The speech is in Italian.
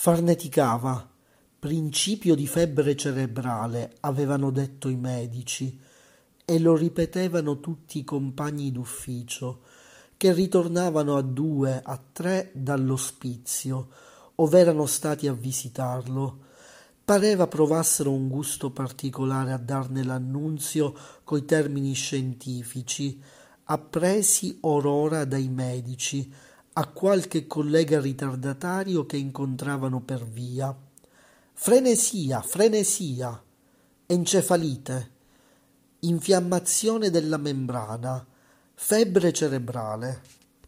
Farneticava. Principio di febbre cerebrale, avevano detto i medici, e lo ripetevano tutti i compagni d'ufficio, che ritornavano a due, a tre dall'ospizio, ov'erano stati a visitarlo. Pareva provassero un gusto particolare a darne l'annunzio coi termini scientifici, appresi or ora dai medici, a qualche collega ritardatario che incontravano per via. Frenesia, frenesia, encefalite, infiammazione della membrana, febbre cerebrale.